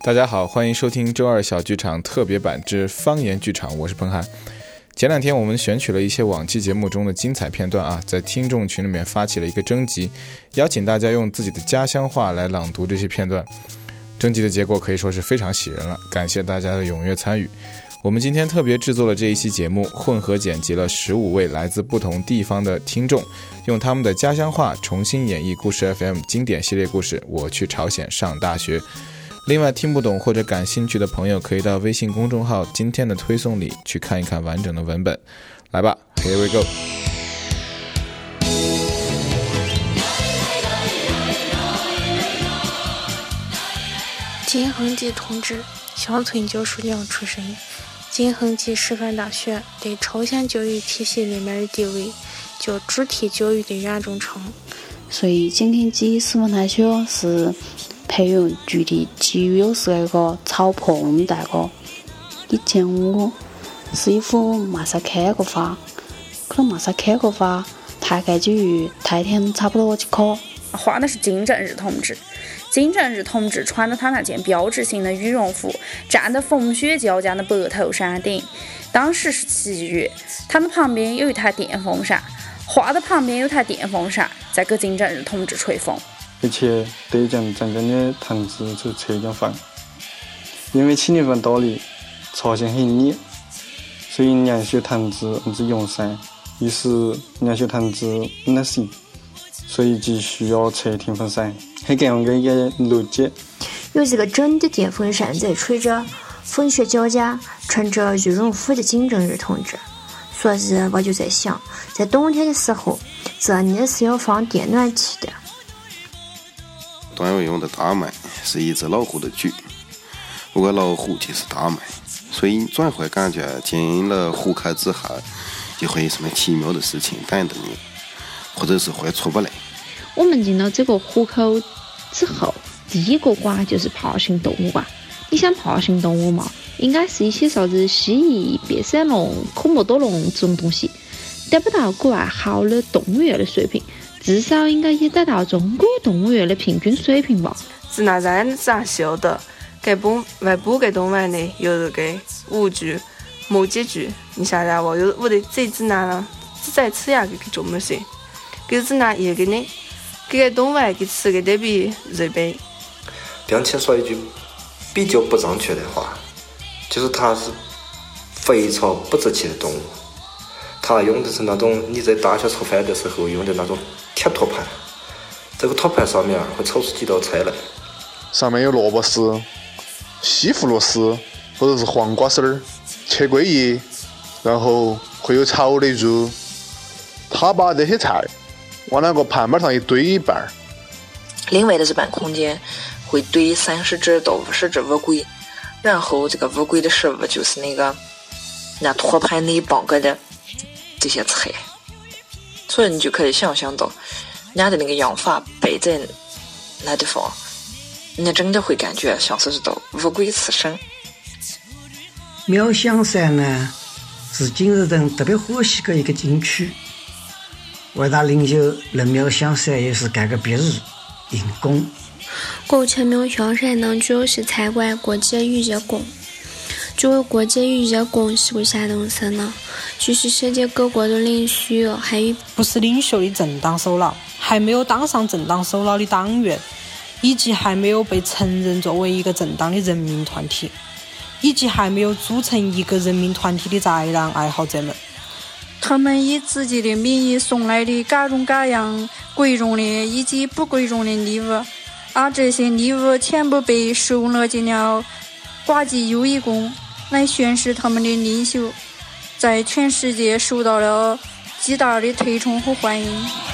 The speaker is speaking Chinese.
大家好，欢迎收听周二小剧场特别版之方言剧场，我是彭涵。前两天我们选取了一些往期节目中的精彩片段啊，在听众群里面发起了一个征集，邀请大家用自己的家乡话来朗读这些片段。征集的结果可以说是非常喜人了，感谢大家的踊跃参与。我们今天特别制作了这一期节目，混合剪辑了十五位来自不同地方的听众，用他们的家乡话重新演绎故事 FM 经典系列故事《我去朝鲜上大学》。另外，听不懂或者感兴趣的朋友，可以到微信公众号今天的推送里去看一看完整的文本。来吧，Here we go。金恒基同志，乡村教书匠出身。金恒基师范大学在朝鲜教育体系里面的地位，叫主体教育的原中称。所以，金恒基师范大学是。培养具体基于是那个草坡那么大个，以前我是一副没啥看过法，可能没啥看过法，大概就与太天差不多几颗。画的是金正日同志，金正日同志穿着他那件标志性的羽绒服，站在风雪交加的白头山顶。当时是七月，他的旁边有一台电风扇，画的旁边有台电风扇在给金正日同志吹风。而且浙江湛江的藤子出浙江饭，因为青年份多了，朝鲜很热，所以凉血藤子不是用伞，于是凉血藤子不能行，所以就需要吹电风扇，很这样的一个逻辑。有一个真的电风扇在吹着，风雪交加，穿着羽绒服的金正日同志。所以我就在想，在冬天的时候，这里是要放电暖气的。段位用的大麦是一只老虎的嘴，不过老虎就是大麦，所以你总会感觉进了虎口之后，就会有什么奇妙的事情等着你，或者是会出不来。我们进了这个虎口之后，第一个馆就是爬行动物馆。你想爬行动物嘛，应该是一些啥子蜥蜴、变色龙、科莫多龙这种东西，达不到国外好的动物园的水平。至少应该也达到中国动物园的平均水平吧。自那在咱晓得，给部外部给动物园的有那个五具、木几具，你晓得不？有我的这只男了，只在吃呀，给给做么事？给只男也给呢，给个动物给吃个得比瑞贝。并且说一句比较不正确的话，就是它是非常不值钱的动物。他用的是那种你在大学吃饭的时候用的那种。铁托盘，这个托盘上面会炒出几道菜来，上面有萝卜丝、西葫芦丝或者是黄瓜丝儿、切桂叶，然后会有炒的肉。他把这些菜往那个盘板上一堆一半儿。另外的日本空间会堆三十只到五十只乌龟，然后这个乌龟的食物就是那个那托盘里放个的这些菜。所以你就可以想象到，人家的那个养法摆在那地方，你真的会感觉像是到乌龟刺身。妙香山呢，是金日人特别欢喜的一个景区。伟大领袖任妙香山也是这个别日因公。高前妙香山呢，主要是参观国际渔业宫。作为国际渔业宫是为啥东西呢？就是世界各国的领袖，还有不是领袖的政党首脑，还没有当上政党首脑的党员，以及还没有被承认作为一个政党的人民团体，以及还没有组成一个人民团体的宅男爱好者们，他们以自己的名义送来的各种各样贵重的以及不贵重的礼物，而这些礼物全部被收纳进了国际友谊宫。来宣示他们的领袖在全世界受到了极大的推崇和欢迎。